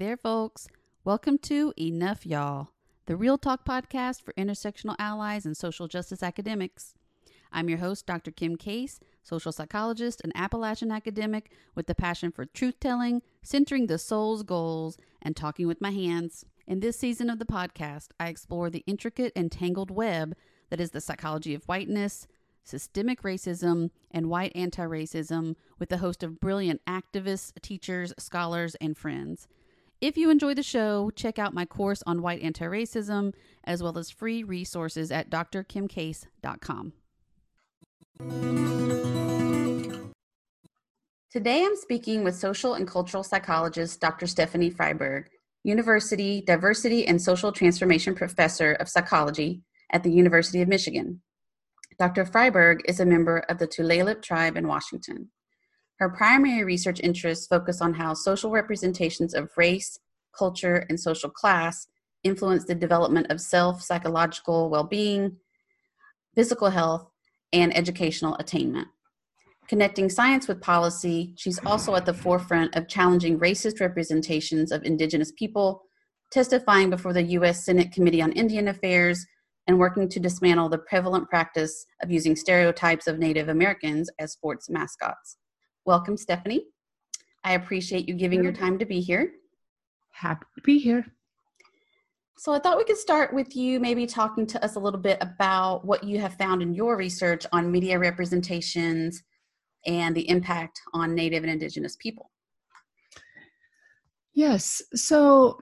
there, folks. Welcome to Enough Y'all, the Real Talk podcast for intersectional allies and social justice academics. I'm your host, Dr. Kim Case, social psychologist and Appalachian academic with the passion for truth telling, centering the soul's goals, and talking with my hands. In this season of the podcast, I explore the intricate and tangled web that is the psychology of whiteness, systemic racism, and white anti racism with a host of brilliant activists, teachers, scholars, and friends. If you enjoy the show, check out my course on white anti racism, as well as free resources at drkimcase.com. Today I'm speaking with social and cultural psychologist Dr. Stephanie Fryberg, University Diversity and Social Transformation Professor of Psychology at the University of Michigan. Dr. Fryberg is a member of the Tulalip tribe in Washington. Her primary research interests focus on how social representations of race, culture, and social class influence the development of self, psychological well being, physical health, and educational attainment. Connecting science with policy, she's also at the forefront of challenging racist representations of Indigenous people, testifying before the U.S. Senate Committee on Indian Affairs and working to dismantle the prevalent practice of using stereotypes of Native Americans as sports mascots. Welcome, Stephanie. I appreciate you giving your time to be here. Happy to be here. So, I thought we could start with you maybe talking to us a little bit about what you have found in your research on media representations and the impact on Native and Indigenous people. Yes. So,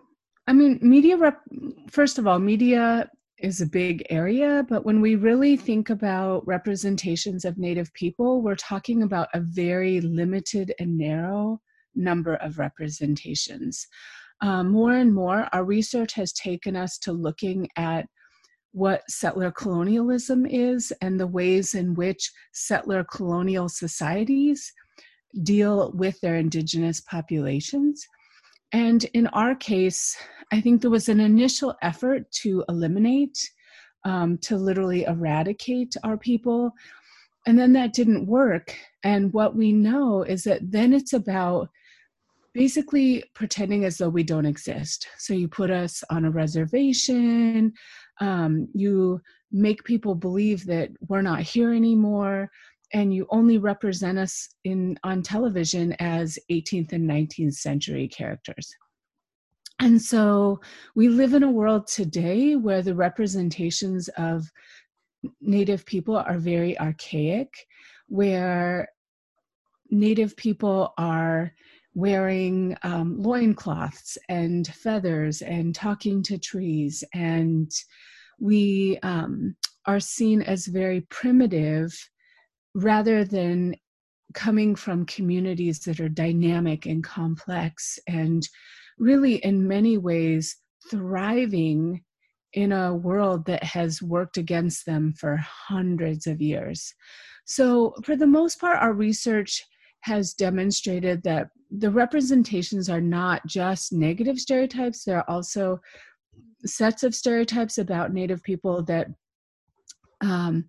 I mean, media, rep- first of all, media is a big area, but when we really think about representations of Native people, we're talking about a very limited and narrow number of representations. Um, more and more, our research has taken us to looking at what settler colonialism is and the ways in which settler colonial societies deal with their indigenous populations. And in our case, I think there was an initial effort to eliminate, um, to literally eradicate our people. And then that didn't work. And what we know is that then it's about basically pretending as though we don't exist. So you put us on a reservation, um, you make people believe that we're not here anymore and you only represent us in on television as 18th and 19th century characters. And so we live in a world today where the representations of native people are very archaic where native people are wearing um, loincloths and feathers and talking to trees and we um, are seen as very primitive rather than coming from communities that are dynamic and complex and really in many ways thriving in a world that has worked against them for hundreds of years. So, for the most part, our research has demonstrated that the representations are not just negative stereotypes, there are also sets of stereotypes about Native people that um,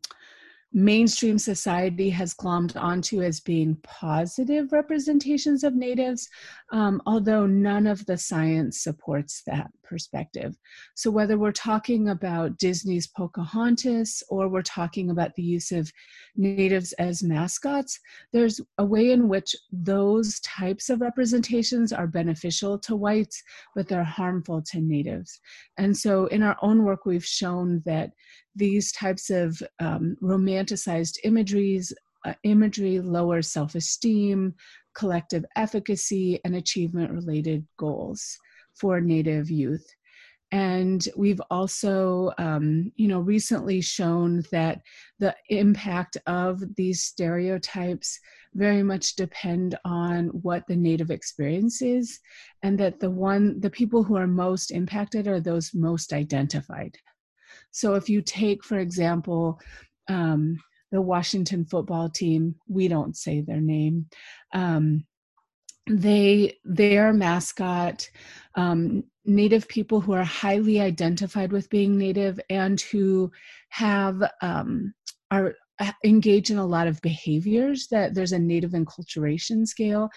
mainstream society has glommed onto as being positive representations of natives, um, although none of the science supports that perspective. So, whether we're talking about Disney's Pocahontas or we're talking about the use of natives as mascots, there's a way in which those types of representations are beneficial to whites, but they're harmful to natives. And so, in our own work, we've shown that these types of um, romanticized imageries uh, imagery lowers self-esteem collective efficacy and achievement related goals for native youth. And we've also um, you know recently shown that the impact of these stereotypes very much depend on what the native experience is and that the one the people who are most impacted are those most identified so if you take, for example, um, the Washington football team, we don't say their name. Um, they their mascot um, native people who are highly identified with being native and who have um, are engage in a lot of behaviors that there's a native enculturation scale.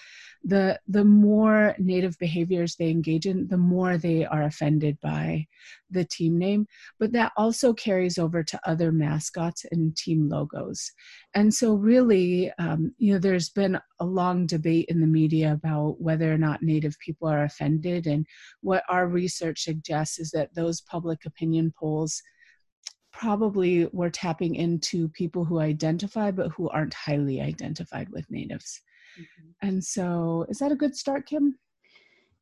The the more native behaviors they engage in the more they are offended by the team name. But that also carries over to other mascots and team logos. And so really um, you know there's been a long debate in the media about whether or not native people are offended. And what our research suggests is that those public opinion polls probably we're tapping into people who identify but who aren't highly identified with natives. Mm-hmm. And so, is that a good start, Kim?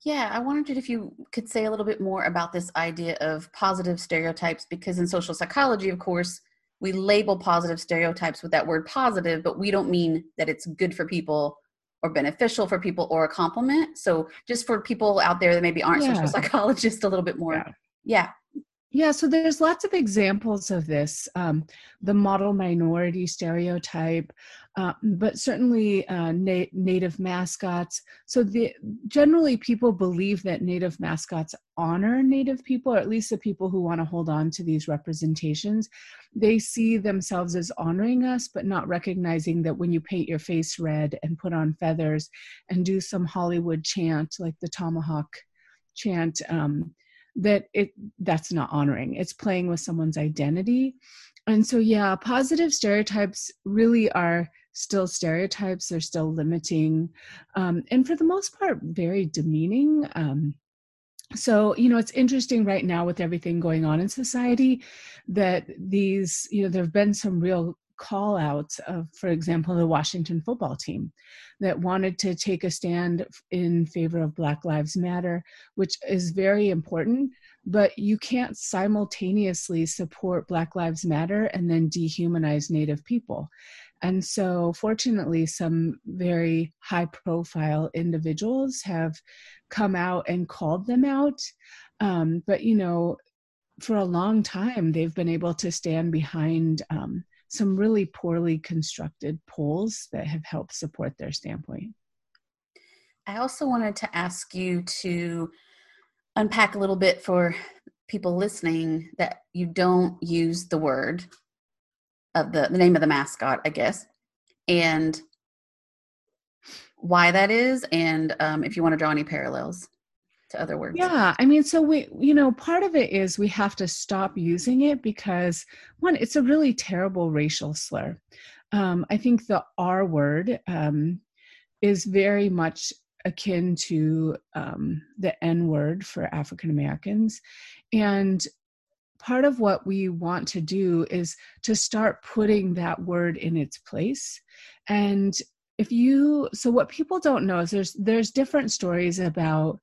Yeah, I wondered if you could say a little bit more about this idea of positive stereotypes because in social psychology, of course, we label positive stereotypes with that word positive, but we don't mean that it's good for people or beneficial for people or a compliment. So, just for people out there that maybe aren't yeah. social psychologists, a little bit more. Yeah. yeah. Yeah, so there's lots of examples of this. Um, the model minority stereotype, uh, but certainly uh, na- native mascots. So the, generally, people believe that native mascots honor native people, or at least the people who want to hold on to these representations. They see themselves as honoring us, but not recognizing that when you paint your face red and put on feathers and do some Hollywood chant like the tomahawk chant. Um, that it that's not honoring. It's playing with someone's identity. And so yeah positive stereotypes really are still stereotypes. They're still limiting um, and for the most part very demeaning. Um, so you know it's interesting right now with everything going on in society that these you know there have been some real call outs of, for example, the Washington football team that wanted to take a stand in favor of Black Lives Matter, which is very important. But you can't simultaneously support Black Lives Matter and then dehumanize Native people. And so, fortunately, some very high profile individuals have come out and called them out. Um, but, you know, for a long time, they've been able to stand behind um, some really poorly constructed polls that have helped support their standpoint. I also wanted to ask you to unpack a little bit for people listening that you don't use the word of the, the name of the mascot, I guess, and why that is, and um, if you want to draw any parallels to other words. Yeah, I mean, so we, you know, part of it is we have to stop using it because one, it's a really terrible racial slur. Um, I think the R word um, is very much akin to um, the N word for African Americans. And part of what we want to do is to start putting that word in its place. And if you, so what people don't know is there's there's different stories about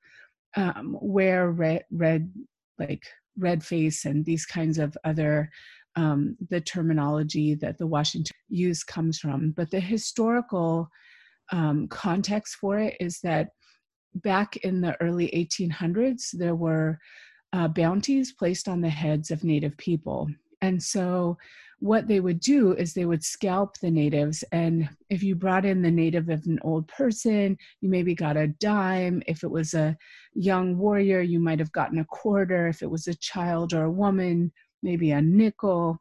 um, where red, red, like red face and these kinds of other um, the terminology that the Washington use comes from. But the historical um, context for it is that back in the early 1800s, there were uh, bounties placed on the heads of Native people. And so what they would do is they would scalp the natives and if you brought in the native of an old person you maybe got a dime. If it was a young warrior you might have gotten a quarter. If it was a child or a woman maybe a nickel.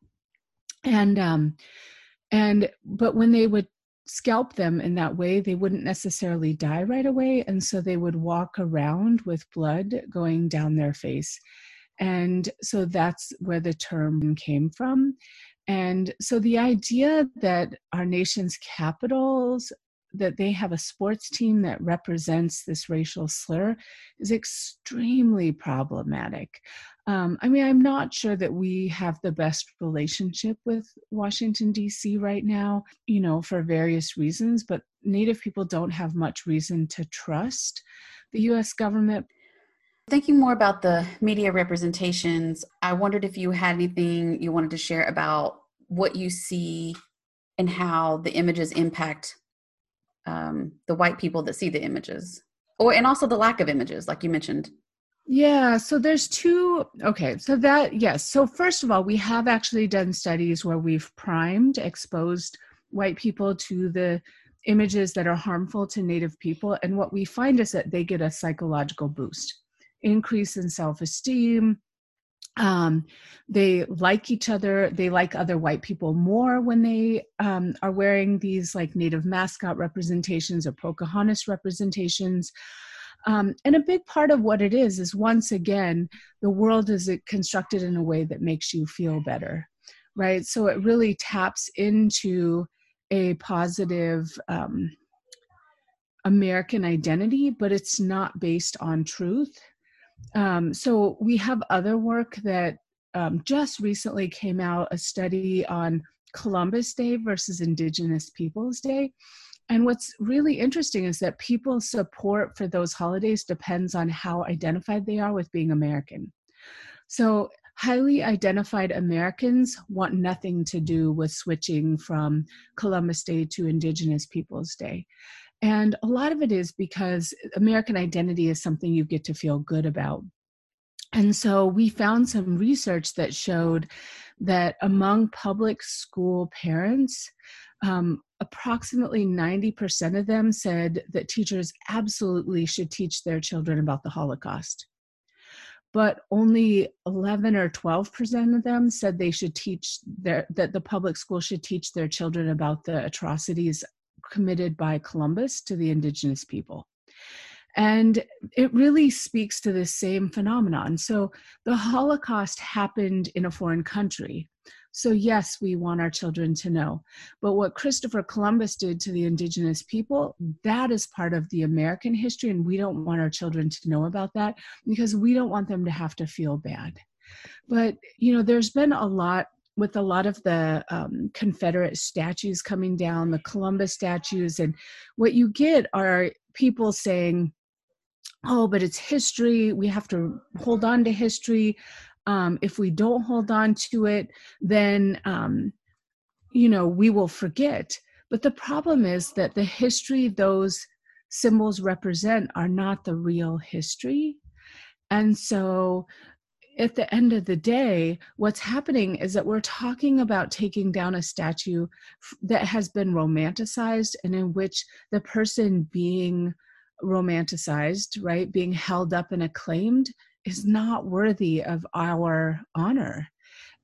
And um and but when they would scalp them in that way they wouldn't necessarily die right away and so they would walk around with blood going down their face. And so that's where the term came from and so the idea that our nation's capitals that they have a sports team that represents this racial slur is extremely problematic. Um, I mean, I'm not sure that we have the best relationship with Washington, D.C. right now, you know, for various reasons, but Native people don't have much reason to trust the U.S. government. Thinking more about the media representations, I wondered if you had anything you wanted to share about what you see and how the images impact um, the white people that see the images, or and also the lack of images, like you mentioned. Yeah, so there's two. Okay, so that, yes. So, first of all, we have actually done studies where we've primed, exposed white people to the images that are harmful to Native people. And what we find is that they get a psychological boost increase in self esteem, um, they like each other. They like other white people more when they um, are wearing these like native mascot representations or pocahontas representations. Um, and a big part of what it is is once again the world is constructed in a way that makes you feel better right? So it really taps into a positive um, american identity but it's not based on truth um, so we have other work that um, just recently came out a study on Columbus Day versus Indigenous Peoples Day. And what's really interesting is that people's support for those holidays depends on how identified they are with being American. So, highly identified Americans want nothing to do with switching from Columbus Day to Indigenous Peoples Day. And a lot of it is because American identity is something you get to feel good about. And so we found some research that showed that among public school parents, um, approximately 90% of them said that teachers absolutely should teach their children about the Holocaust. But only 11 or 12% of them said they should teach their, that the public school should teach their children about the atrocities committed by Columbus to the indigenous people. And it really speaks to this same phenomenon. So the Holocaust happened in a foreign country. So, yes, we want our children to know. But what Christopher Columbus did to the indigenous people, that is part of the American history. And we don't want our children to know about that because we don't want them to have to feel bad. But, you know, there's been a lot with a lot of the um, Confederate statues coming down, the Columbus statues, and what you get are people saying, oh, but it's history. We have to hold on to history. Um, if we don't hold on to it, then, um, you know, we will forget. But the problem is that the history those symbols represent are not the real history. And so at the end of the day, what's happening is that we're talking about taking down a statue that has been romanticized and in which the person being romanticized, right, being held up and acclaimed is not worthy of our honor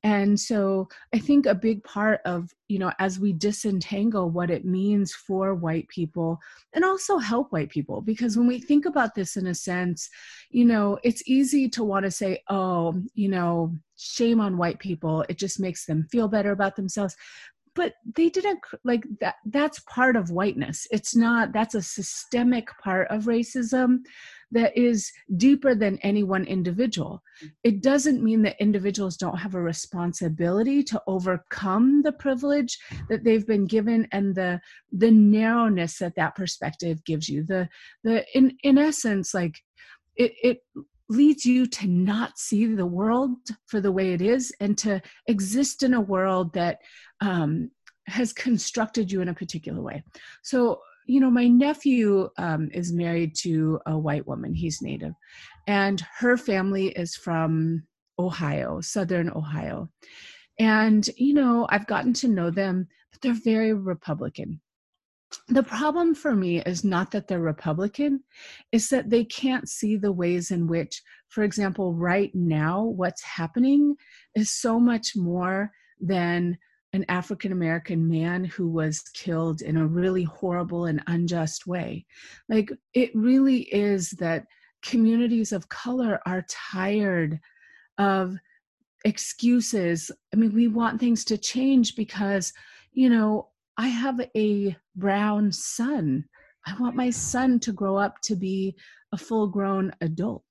and so i think a big part of you know as we disentangle what it means for white people and also help white people because when we think about this in a sense you know it's easy to want to say oh you know shame on white people. It just makes them feel better about themselves. But they didn't like that that's part of whiteness. It's not that's a systemic part of racism that is deeper than any one individual it doesn't mean that individuals don't have a responsibility to overcome the privilege that they've been given and the the narrowness that that perspective gives you the the in in essence like it it leads you to not see the world for the way it is and to exist in a world that um, has constructed you in a particular way. So, you know, my nephew um, is married to a white woman, he's native, and her family is from Ohio, Southern Ohio. And, you know, I've gotten to know them, but they're very Republican. The problem for me is not that they're Republican, is that they can't see the ways in which, for example, right now, what's happening is so much more than an African American man who was killed in a really horrible and unjust way. Like, it really is that communities of color are tired of excuses. I mean, we want things to change because, you know, I have a brown son. I want my son to grow up to be a full grown adult.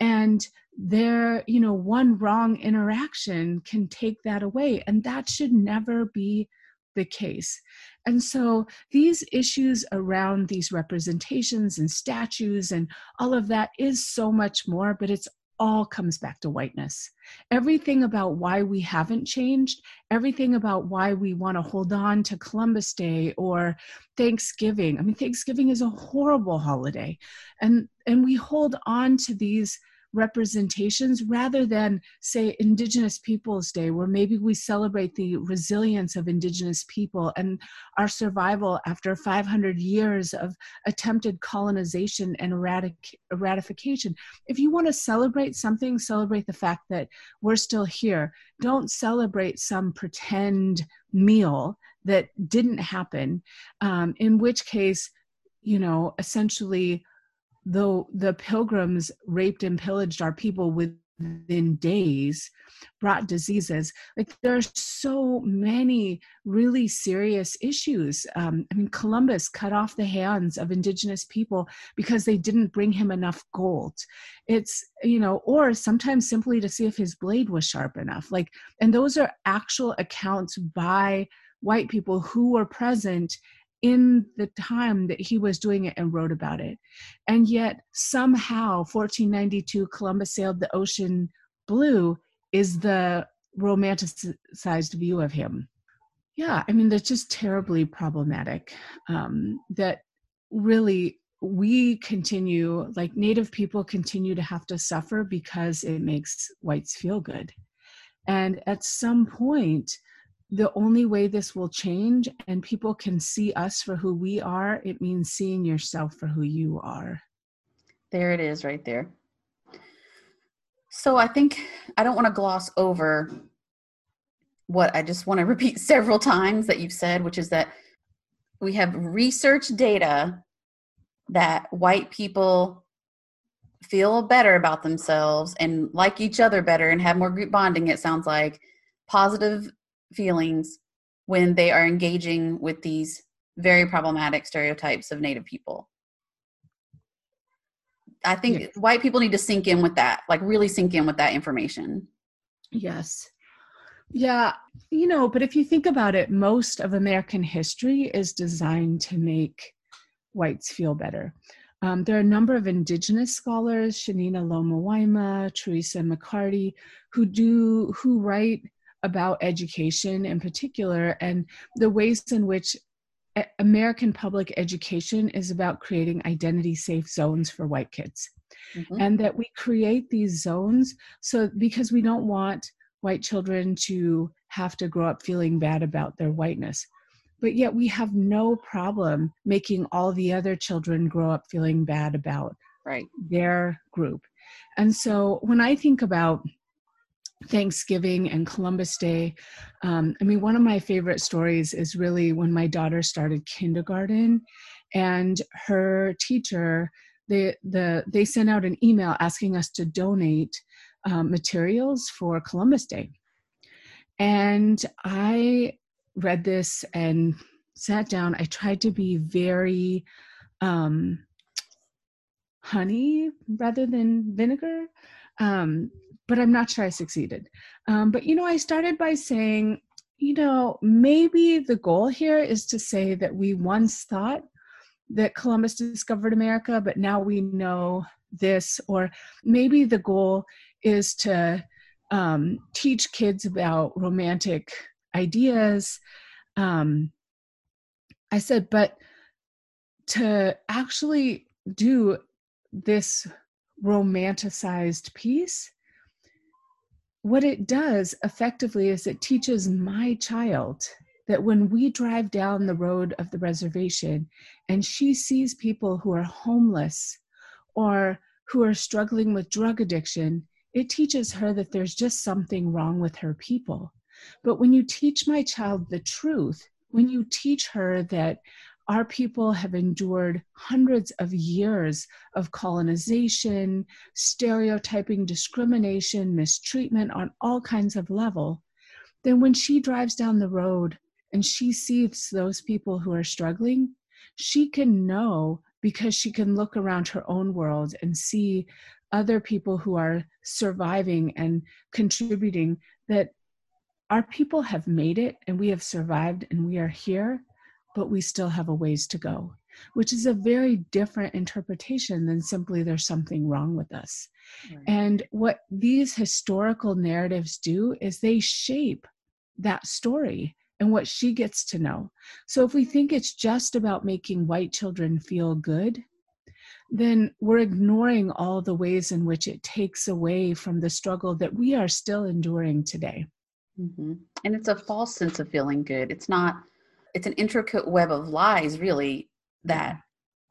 And there, you know, one wrong interaction can take that away. And that should never be the case. And so these issues around these representations and statues and all of that is so much more, but it's all comes back to whiteness. Everything about why we haven't changed, everything about why we want to hold on to Columbus Day or Thanksgiving. I mean, Thanksgiving is a horrible holiday. And and we hold on to these representations rather than, say, Indigenous Peoples Day, where maybe we celebrate the resilience of Indigenous people and our survival after 500 years of attempted colonization and erratic, eradication. If you want to celebrate something, celebrate the fact that we're still here. Don't celebrate some pretend meal that didn't happen, um, in which case, you know, essentially though the pilgrims raped and pillaged our people within days brought diseases like there are so many really serious issues. Um, i mean columbus cut off the hands of indigenous people because they didn't bring him enough gold. It's you know or sometimes simply to see if his blade was sharp enough. Like and those are actual accounts by white people who were present in the time that he was doing it and wrote about it. And yet, somehow, 1492, Columbus sailed the ocean blue is the romanticized view of him. Yeah, I mean, that's just terribly problematic. Um, that really we continue, like Native people continue to have to suffer because it makes whites feel good. And at some point, the only way this will change and people can see us for who we are, it means seeing yourself for who you are. There it is right there. So I think I don't want to gloss over what I just want to repeat several times that you've said, which is that we have research data that white people feel better about themselves and like each other better and have more group bonding, it sounds like. Positive feelings when they are engaging with these very problematic stereotypes of Native people. I think white people need to sink in with that, like really sink in with that information. Yes. Yeah, you know, but if you think about it, most of American history is designed to make whites feel better. Um, there are a number of indigenous scholars, Tsianina Lomawaima, Teresa McCarty, who do who write about education in particular and the ways in which American public education is about creating identity safe zones for white kids. Mm-hmm. And that we create these zones so because we don't want white children to have to grow up feeling bad about their whiteness. But yet we have no problem making all the other children grow up feeling bad about right. their group. And so when I think about Thanksgiving and Columbus Day. Um, I mean, one of my favorite stories is really when my daughter started kindergarten, and her teacher they the they sent out an email asking us to donate um, materials for Columbus Day, and I read this and sat down. I tried to be very um, honey rather than vinegar. Um, but I'm not sure I succeeded. Um, but you know, I started by saying, you know, maybe the goal here is to say that we once thought that Columbus discovered America, but now we know this, or maybe the goal is to um, teach kids about romantic ideas. Um, I said, but to actually do this romanticized piece what it does effectively is it teaches my child that when we drive down the road of the reservation and she sees people who are homeless or who are struggling with drug addiction, it teaches her that there's just something wrong with her people. But when you teach my child the truth, when you teach her that our people have endured hundreds of years of colonization, stereotyping, discrimination, mistreatment on all kinds of level, then when she drives down the road and she sees those people who are struggling, she can know because she can look around her own world and see other people who are surviving and contributing that our people have made it and we have survived and we are here but we still have a ways to go, which is a very different interpretation than simply there's something wrong with us. Right. And what these historical narratives do is they shape that story and what she gets to know. So if we think it's just about making white children feel good, then we're ignoring all the ways in which it takes away from the struggle that we are still enduring today. Mm-hmm. And it's a false sense of feeling good. It's not, it's an intricate web of lies, really, that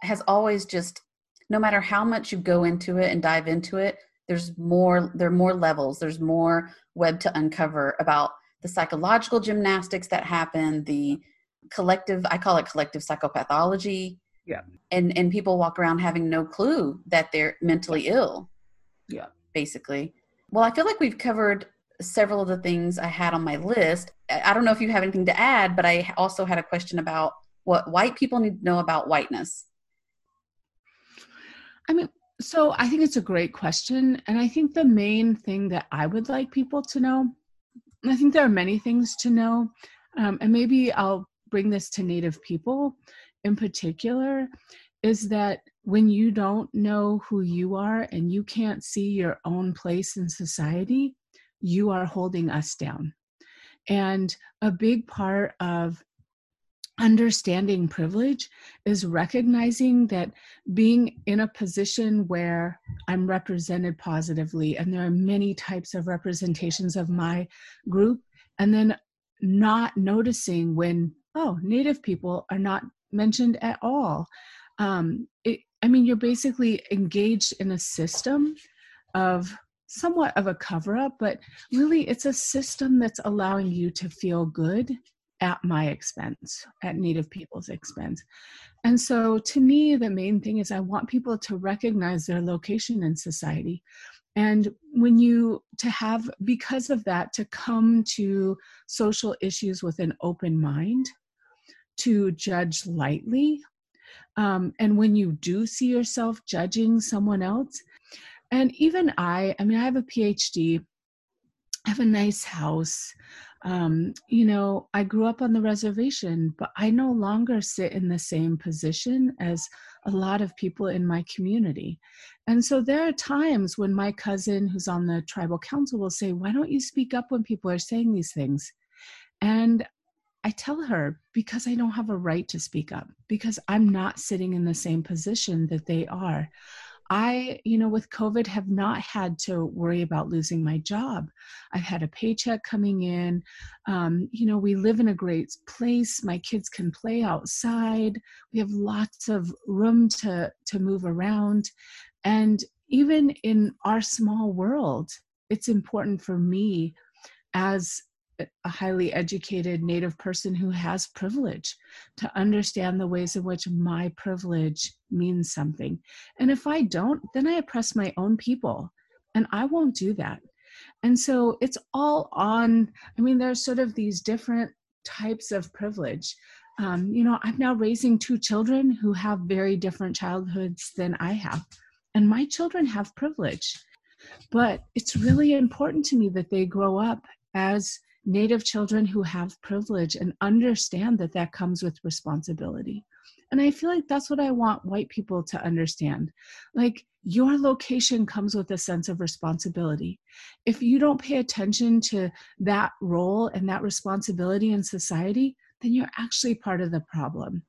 has always just, no matter how much you go into it and dive into it, there's more, there are more levels, there's more web to uncover about the psychological gymnastics that happen, the collective, I call it collective psychopathology. Yeah. And and people walk around having no clue that they're mentally ill. Yeah. Basically. Well, I feel like we've covered several of the things I had on my list. I don't know if you have anything to add, but I also had a question about what white people need to know about whiteness. I mean, so I think it's a great question. And I think the main thing that I would like people to know, I think there are many things to know. Um, and maybe I'll bring this to Native people in particular, is that when you don't know who you are and you can't see your own place in society, you are holding us down. And a big part of understanding privilege is recognizing that being in a position where I'm represented positively, and there are many types of representations of my group, and then not noticing when, oh, Native people are not mentioned at all. Um, it, I mean, you're basically engaged in a system of somewhat of a cover up, but really it's a system that's allowing you to feel good at my expense, at Native people's expense. And so to me, the main thing is I want people to recognize their location in society. And when you, to have, because of that, to come to social issues with an open mind, to judge lightly. Um, and when you do see yourself judging someone else, and even I, I mean, I have a PhD, I have a nice house. Um, you know, I grew up on the reservation, but I no longer sit in the same position as a lot of people in my community. And so there are times when my cousin, who's on the tribal council, will say, Why don't you speak up when people are saying these things? And I tell her because I don't have a right to speak up, because I'm not sitting in the same position that they are. I, you know, with COVID, have not had to worry about losing my job. I've had a paycheck coming in. Um, you know, we live in a great place. My kids can play outside. We have lots of room to to move around, and even in our small world, it's important for me as a highly educated native person who has privilege to understand the ways in which my privilege means something. And if i don't then i oppress my own people and i won't do that. And so it's all on i mean there's sort of these different types of privilege. Um, you know i'm now raising two children who have very different childhoods than i have and my children have privilege. But it's really important to me that they grow up as Native children who have privilege and understand that that comes with responsibility. And I feel like that's what I want white people to understand. Like, your location comes with a sense of responsibility. If you don't pay attention to that role and that responsibility in society, then you're actually part of the problem.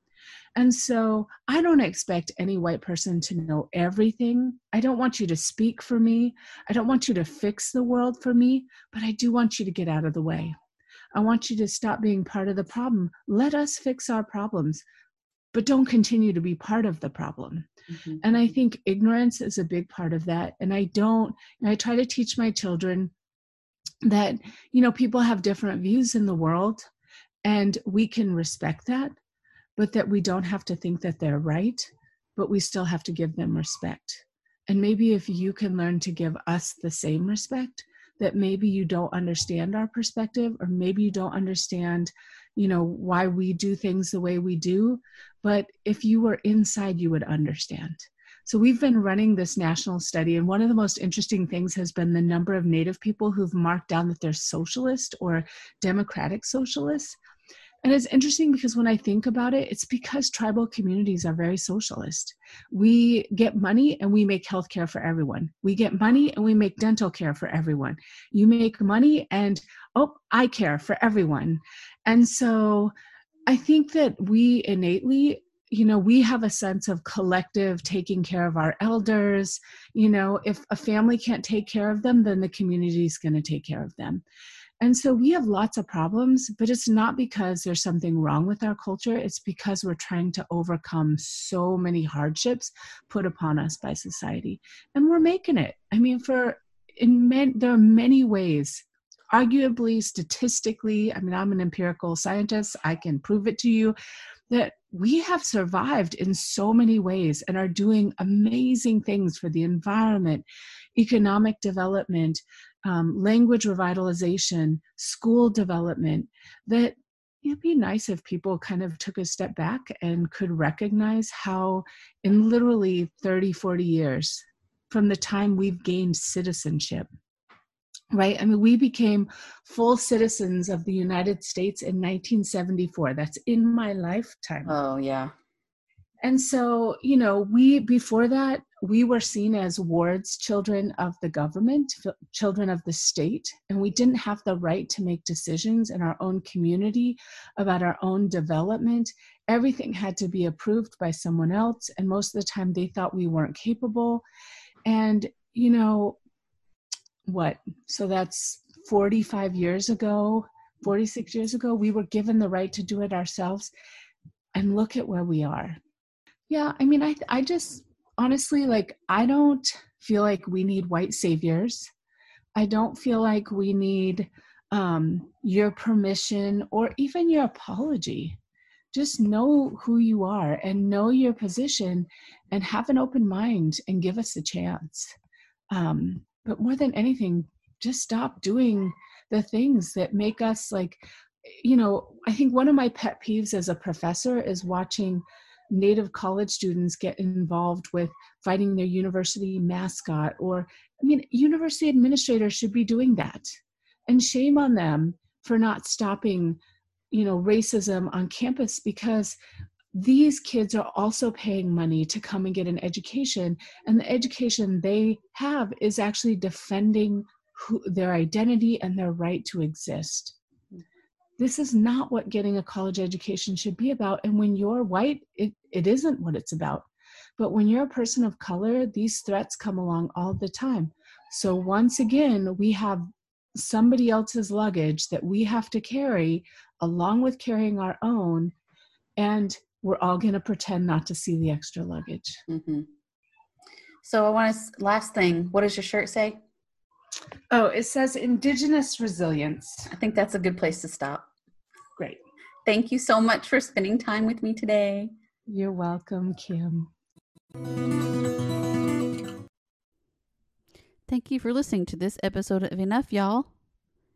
And so I don't expect any white person to know everything. I don't want you to speak for me. I don't want you to fix the world for me, but I do want you to get out of the way. I want you to stop being part of the problem. Let us fix our problems, but don't continue to be part of the problem. Mm-hmm. And I think ignorance is a big part of that. And I don't, and I try to teach my children that, you know, people have different views in the world and we can respect that but that we don't have to think that they're right, but we still have to give them respect. And maybe if you can learn to give us the same respect, that maybe you don't understand our perspective, or maybe you don't understand, you know, why we do things the way we do. But if you were inside, you would understand. So we've been running this national study, and one of the most interesting things has been the number of Native people who've marked down that they're socialist or democratic socialists. And it's interesting because when I think about it, it's because tribal communities are very socialist. We get money and we make healthcare for everyone. We get money and we make dental care for everyone. You make money and, oh, I care for everyone. And so I think that we innately, you know we have a sense of collective taking care of our elders you know if a family can't take care of them then the community is going to take care of them and so we have lots of problems but it's not because there's something wrong with our culture. It's because we're trying to overcome so many hardships put upon us by society. And we're making it. I mean for in men, there are many ways arguably statistically i mean i'm an empirical scientist i can prove it to you that we have survived in so many ways and are doing amazing things for the environment, economic development, um, language revitalization, school development, that it'd be nice if people kind of took a step back and could recognize how, in literally 30, 40 years from the time we've gained citizenship, right? I mean, we became full citizens of the United States in 1974. That's in my lifetime. Oh, yeah. And so, you know, we, before that, we were seen as wards, children of the government, children of the state, and we didn't have the right to make decisions in our own community about our own development. Everything had to be approved by someone else, and most of the time they thought we weren't capable. And, you know, what so that's 45 years ago 46 years ago we were given the right to do it ourselves and look at where we are yeah i mean i i just honestly like i don't feel like we need white saviors. I don't feel like we need um, your permission or even your apology. Just know who you are and know your position and have an open mind and give us a chance. Um, but more than anything just stop doing the things that make us like you know i think one of my pet peeves as a professor is watching native college students get involved with fighting their university mascot or i mean university administrators should be doing that. And shame on them for not stopping you know racism on campus because these kids are also paying money to come and get an education and the education they have is actually defending who, their identity and their right to exist this is not what getting a college education should be about and when you're white it, it isn't what it's about but when you're a person of color these threats come along all the time so once again we have somebody else's luggage that we have to carry along with carrying our own and we're all going to pretend not to see the extra luggage. Mm-hmm. So I want to last thing. What does your shirt say? Oh, it says Indigenous Resilience. I think that's a good place to stop. Great. Thank you so much for spending time with me today. You're welcome, Kim. Thank you for listening to this episode of Enough, y'all.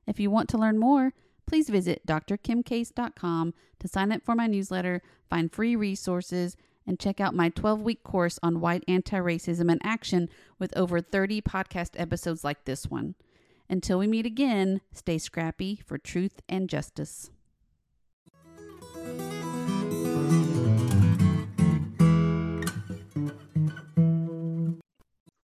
If you want to learn more, please visit drkimcase.com to sign up for my newsletter, find free resources, and check out my 12 week course on white anti racism in action with over 30 podcast episodes like this one. Until we meet again, stay scrappy for truth and justice thank you